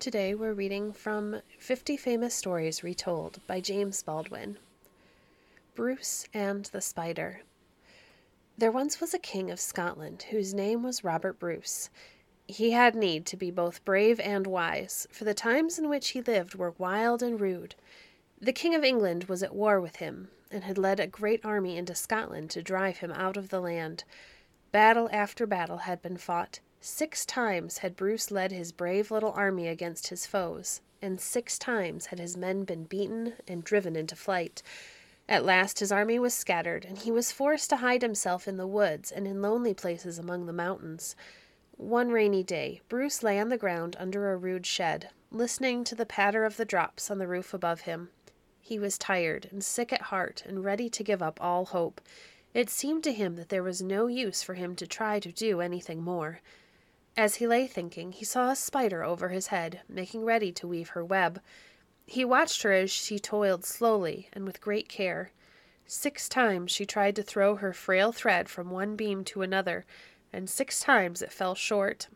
Today we're reading from 50 Famous Stories Retold by James Baldwin. Bruce and the Spider. There once was a king of Scotland whose name was Robert Bruce. He had need to be both brave and wise, for the times in which he lived were wild and rude. The King of England was at war with him, and had led a great army into Scotland to drive him out of the land. Battle after battle had been fought. Six times had Bruce led his brave little army against his foes, and six times had his men been beaten and driven into flight. At last his army was scattered, and he was forced to hide himself in the woods and in lonely places among the mountains. One rainy day, Bruce lay on the ground under a rude shed, listening to the patter of the drops on the roof above him. He was tired and sick at heart and ready to give up all hope. It seemed to him that there was no use for him to try to do anything more. As he lay thinking, he saw a spider over his head, making ready to weave her web. He watched her as she toiled slowly and with great care. Six times she tried to throw her frail thread from one beam to another, and six times it fell short.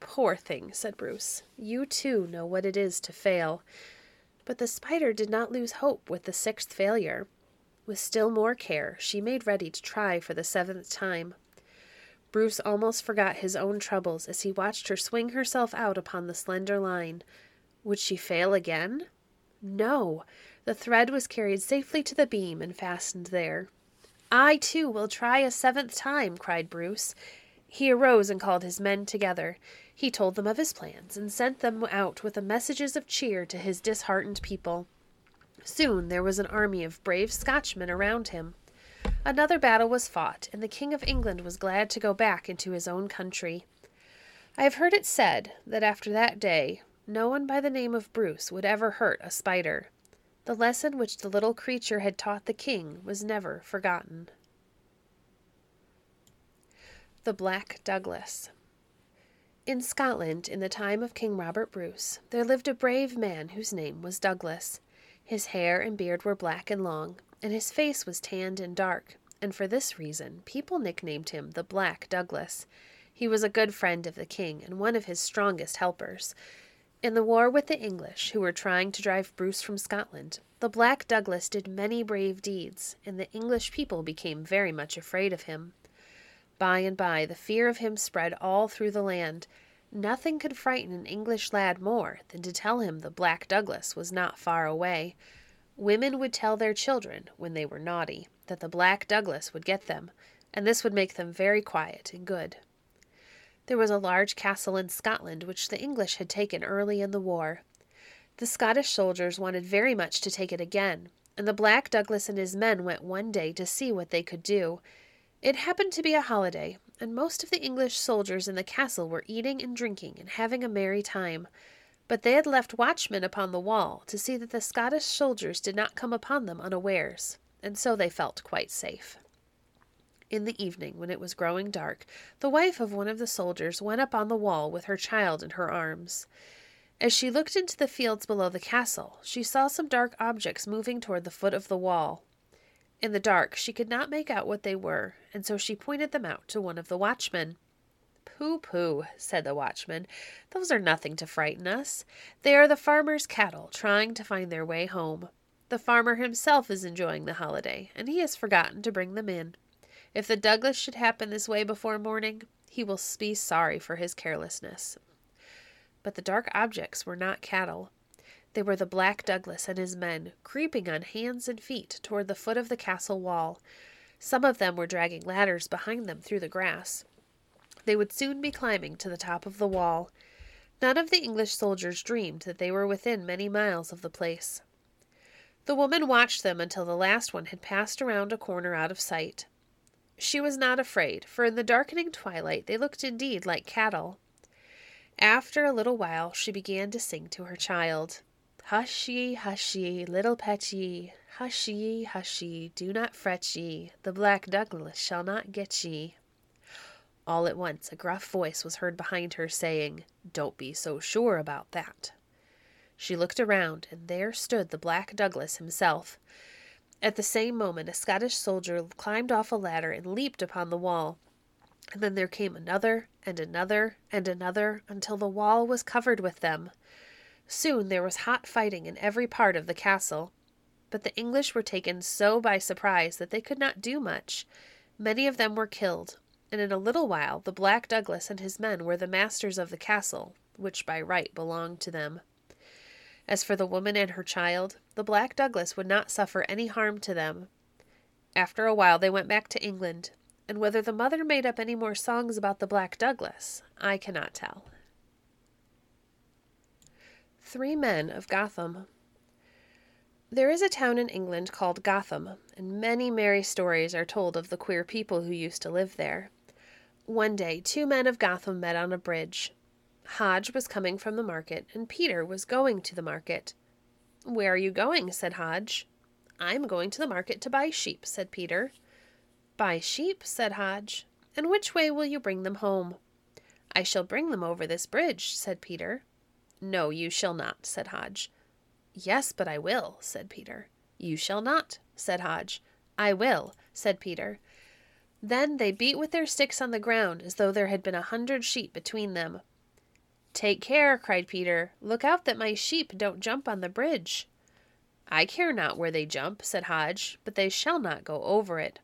Poor thing, said Bruce. You too know what it is to fail. But the spider did not lose hope with the sixth failure. With still more care, she made ready to try for the seventh time. Bruce almost forgot his own troubles as he watched her swing herself out upon the slender line. Would she fail again? No! The thread was carried safely to the beam and fastened there. I, too, will try a seventh time, cried Bruce. He arose and called his men together. He told them of his plans and sent them out with the messages of cheer to his disheartened people. Soon there was an army of brave Scotchmen around him. Another battle was fought, and the King of England was glad to go back into his own country. I have heard it said that after that day no one by the name of Bruce would ever hurt a spider. The lesson which the little creature had taught the king was never forgotten. The Black Douglas In Scotland, in the time of King Robert Bruce, there lived a brave man whose name was Douglas. His hair and beard were black and long, and his face was tanned and dark, and for this reason people nicknamed him the Black Douglas. He was a good friend of the king and one of his strongest helpers. In the war with the English, who were trying to drive Bruce from Scotland, the Black Douglas did many brave deeds, and the English people became very much afraid of him. By and by, the fear of him spread all through the land. Nothing could frighten an English lad more than to tell him the Black Douglas was not far away. Women would tell their children, when they were naughty, that the Black Douglas would get them, and this would make them very quiet and good. There was a large castle in Scotland which the English had taken early in the war. The Scottish soldiers wanted very much to take it again, and the Black Douglas and his men went one day to see what they could do. It happened to be a holiday, and most of the English soldiers in the castle were eating and drinking and having a merry time. But they had left watchmen upon the wall to see that the Scottish soldiers did not come upon them unawares, and so they felt quite safe. In the evening, when it was growing dark, the wife of one of the soldiers went up on the wall with her child in her arms. As she looked into the fields below the castle, she saw some dark objects moving toward the foot of the wall. In the dark, she could not make out what they were, and so she pointed them out to one of the watchmen. Pooh, pooh, said the watchman. Those are nothing to frighten us. They are the farmer's cattle trying to find their way home. The farmer himself is enjoying the holiday, and he has forgotten to bring them in. If the Douglas should happen this way before morning, he will be sorry for his carelessness. But the dark objects were not cattle. They were the Black Douglas and his men, creeping on hands and feet toward the foot of the castle wall. Some of them were dragging ladders behind them through the grass. They would soon be climbing to the top of the wall. None of the English soldiers dreamed that they were within many miles of the place. The woman watched them until the last one had passed around a corner out of sight. She was not afraid, for in the darkening twilight they looked indeed like cattle. After a little while, she began to sing to her child. Hush ye, hush ye, little pet ye, hush ye, hush ye, do not fret ye, the black Douglas shall not get ye. All at once a gruff voice was heard behind her, saying, Don't be so sure about that. She looked around, and there stood the Black Douglas himself. At the same moment, a Scottish soldier climbed off a ladder and leaped upon the wall. And then there came another, and another, and another, until the wall was covered with them. Soon there was hot fighting in every part of the castle. But the English were taken so by surprise that they could not do much. Many of them were killed, and in a little while the Black Douglas and his men were the masters of the castle, which by right belonged to them. As for the woman and her child, the Black Douglas would not suffer any harm to them. After a while they went back to England, and whether the mother made up any more songs about the Black Douglas, I cannot tell. Three Men of Gotham there is a town in England called Gotham, and many merry stories are told of the queer people who used to live there. One day, two men of Gotham met on a bridge. Hodge was coming from the market, and Peter was going to the market. Where are you going? said Hodge. I'm going to the market to buy sheep, said Peter. Buy sheep? said Hodge. And which way will you bring them home? I shall bring them over this bridge, said Peter. No, you shall not, said Hodge. Yes, but I will, said Peter. You shall not, said Hodge. I will, said Peter. Then they beat with their sticks on the ground as though there had been a hundred sheep between them. Take care, cried Peter. Look out that my sheep don't jump on the bridge. I care not where they jump, said Hodge, but they shall not go over it.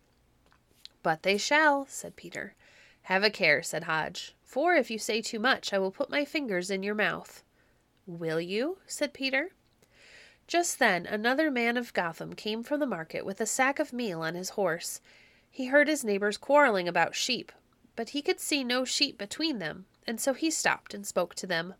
But they shall, said Peter. Have a care, said Hodge, for if you say too much, I will put my fingers in your mouth. Will you? said Peter. Just then another man of Gotham came from the market with a sack of meal on his horse. He heard his neighbors quarreling about sheep, but he could see no sheep between them, and so he stopped and spoke to them.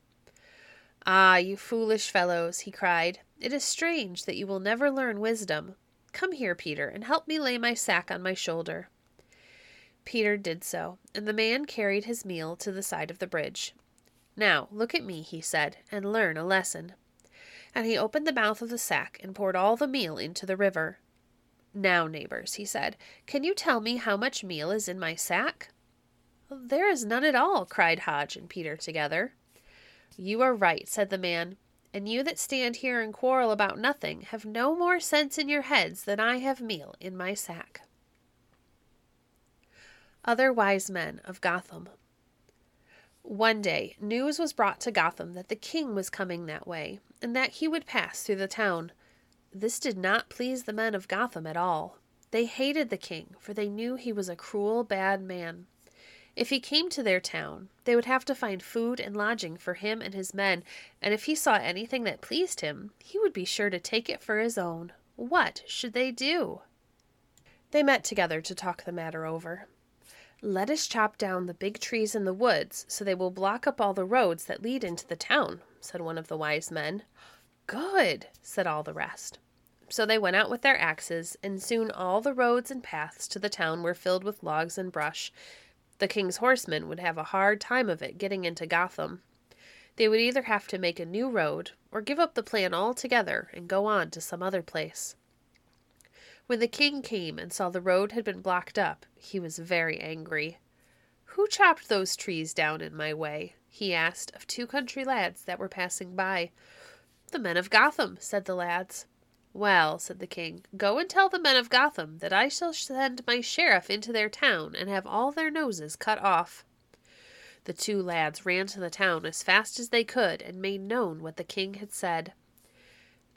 Ah, you foolish fellows, he cried, it is strange that you will never learn wisdom. Come here, Peter, and help me lay my sack on my shoulder. Peter did so, and the man carried his meal to the side of the bridge. Now, look at me, he said, and learn a lesson. And he opened the mouth of the sack and poured all the meal into the river. Now, neighbors, he said, can you tell me how much meal is in my sack? There is none at all, cried Hodge and Peter together. You are right, said the man, and you that stand here and quarrel about nothing have no more sense in your heads than I have meal in my sack. Other Wise Men of Gotham One day news was brought to Gotham that the king was coming that way, and that he would pass through the town. This did not please the men of Gotham at all. They hated the king, for they knew he was a cruel, bad man. If he came to their town, they would have to find food and lodging for him and his men, and if he saw anything that pleased him, he would be sure to take it for his own. What should they do? They met together to talk the matter over. Let us chop down the big trees in the woods so they will block up all the roads that lead into the town, said one of the wise men. Good, said all the rest. So they went out with their axes, and soon all the roads and paths to the town were filled with logs and brush. The king's horsemen would have a hard time of it getting into Gotham. They would either have to make a new road, or give up the plan altogether and go on to some other place. When the king came and saw the road had been blocked up, he was very angry. Who chopped those trees down in my way? he asked of two country lads that were passing by. The men of Gotham, said the lads. Well, said the king, go and tell the men of Gotham that I shall send my sheriff into their town and have all their noses cut off. The two lads ran to the town as fast as they could and made known what the king had said.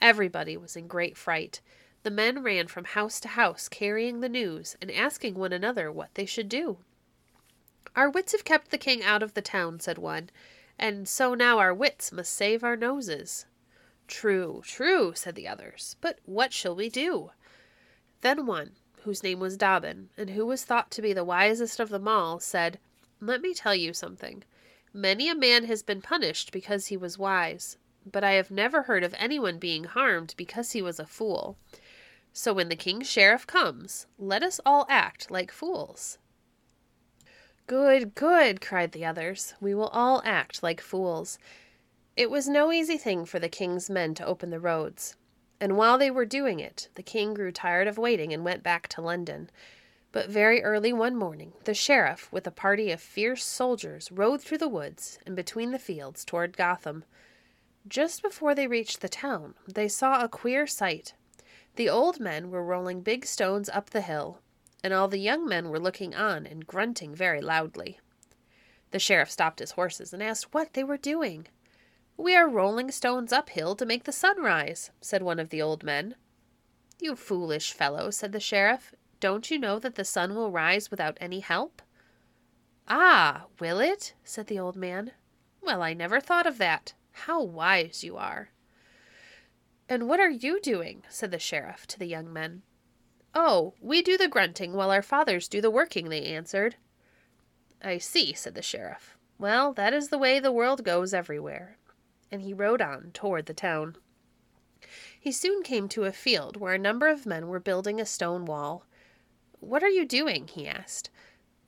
Everybody was in great fright. The men ran from house to house carrying the news and asking one another what they should do. Our wits have kept the king out of the town, said one, and so now our wits must save our noses. True, true, said the others, but what shall we do? Then one, whose name was Dobbin, and who was thought to be the wisest of them all, said, Let me tell you something. Many a man has been punished because he was wise, but I have never heard of anyone being harmed because he was a fool. So when the king's sheriff comes, let us all act like fools. Good, good, cried the others. We will all act like fools. It was no easy thing for the king's men to open the roads. And while they were doing it, the king grew tired of waiting and went back to London. But very early one morning, the sheriff, with a party of fierce soldiers, rode through the woods and between the fields toward Gotham. Just before they reached the town, they saw a queer sight. The old men were rolling big stones up the hill, and all the young men were looking on and grunting very loudly. The sheriff stopped his horses and asked what they were doing. We are rolling stones uphill to make the sun rise, said one of the old men. You foolish fellow, said the sheriff. Don't you know that the sun will rise without any help? Ah, will it? said the old man. Well, I never thought of that. How wise you are. And what are you doing? said the sheriff to the young men. Oh, we do the grunting while our fathers do the working, they answered. I see, said the sheriff. Well, that is the way the world goes everywhere and he rode on toward the town. He soon came to a field where a number of men were building a stone wall. What are you doing? he asked.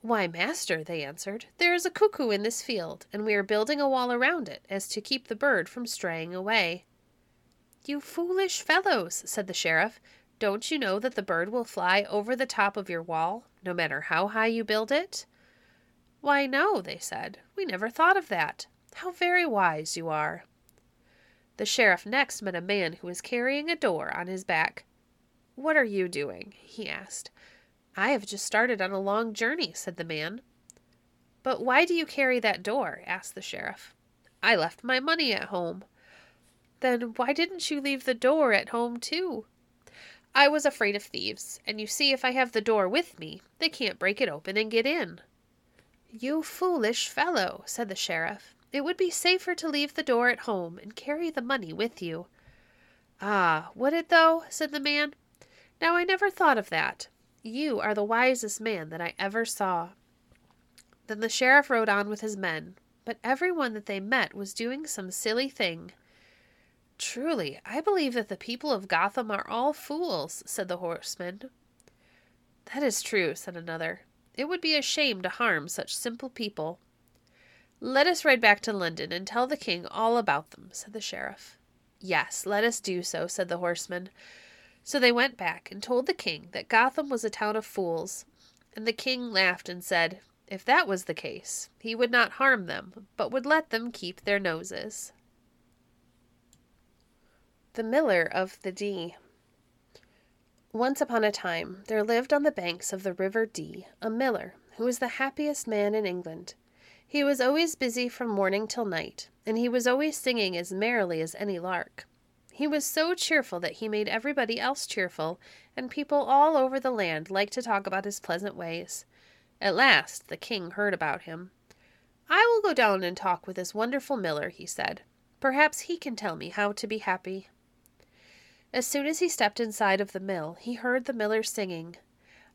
Why, master, they answered, there is a cuckoo in this field, and we are building a wall around it, as to keep the bird from straying away. You foolish fellows, said the sheriff. Don't you know that the bird will fly over the top of your wall, no matter how high you build it? Why, no, they said. We never thought of that. How very wise you are. The sheriff next met a man who was carrying a door on his back. What are you doing? he asked. I have just started on a long journey, said the man. But why do you carry that door? asked the sheriff. I left my money at home. Then why didn't you leave the door at home, too? I was afraid of thieves, and you see, if I have the door with me, they can't break it open and get in. You foolish fellow, said the sheriff. It would be safer to leave the door at home and carry the money with you. Ah, would it though? said the man. Now I never thought of that. You are the wisest man that I ever saw. Then the sheriff rode on with his men, but every one that they met was doing some silly thing. Truly, I believe that the people of Gotham are all fools, said the horseman. That is true, said another. It would be a shame to harm such simple people. Let us ride back to London and tell the king all about them, said the sheriff. Yes, let us do so, said the horseman. So they went back and told the king that Gotham was a town of fools. And the king laughed and said, if that was the case, he would not harm them, but would let them keep their noses. The Miller of the Dee Once upon a time there lived on the banks of the river Dee a miller who was the happiest man in England. He was always busy from morning till night, and he was always singing as merrily as any lark. He was so cheerful that he made everybody else cheerful, and people all over the land liked to talk about his pleasant ways. At last the king heard about him. I will go down and talk with this wonderful miller, he said. Perhaps he can tell me how to be happy. As soon as he stepped inside of the mill, he heard the miller singing,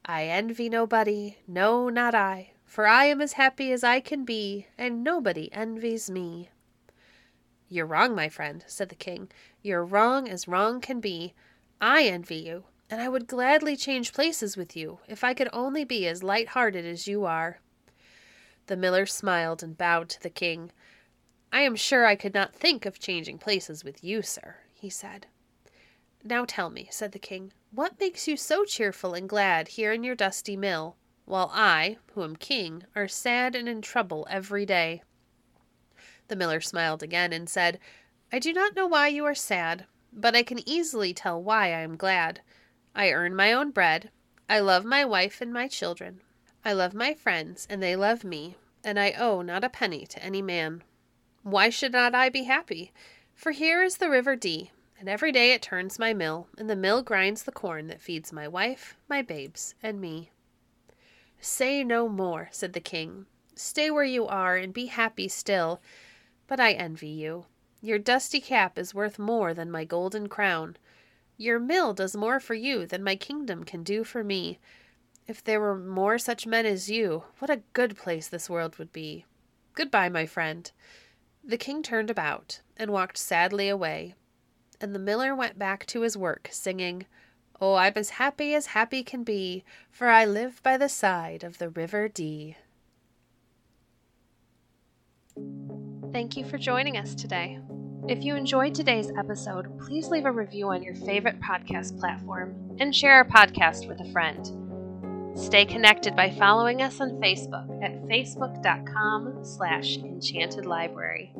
I envy nobody, no, not I, for I am as happy as I can be, and nobody envies me. You're wrong, my friend, said the king. You're wrong as wrong can be. I envy you, and I would gladly change places with you if I could only be as light hearted as you are. The miller smiled and bowed to the king. I am sure I could not think of changing places with you, sir, he said. Now tell me, said the king, what makes you so cheerful and glad here in your dusty mill? While I, who am king, are sad and in trouble every day. The miller smiled again and said, I do not know why you are sad, but I can easily tell why I am glad. I earn my own bread. I love my wife and my children. I love my friends, and they love me, and I owe not a penny to any man. Why should not I be happy? For here is the river Dee, and every day it turns my mill, and the mill grinds the corn that feeds my wife, my babes, and me. Say no more, said the king. Stay where you are and be happy still. But I envy you. Your dusty cap is worth more than my golden crown. Your mill does more for you than my kingdom can do for me. If there were more such men as you, what a good place this world would be. Goodbye, my friend. The king turned about and walked sadly away, and the miller went back to his work, singing, Oh, I'm as happy as happy can be, for I live by the side of the river Dee. Thank you for joining us today. If you enjoyed today's episode, please leave a review on your favorite podcast platform and share our podcast with a friend. Stay connected by following us on Facebook at facebook.com slash enchanted library.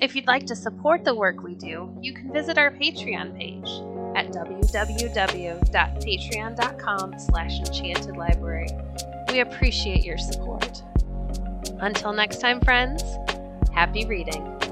If you'd like to support the work we do, you can visit our Patreon page at www.patreon.com slash enchanted library. We appreciate your support. Until next time, friends, happy reading.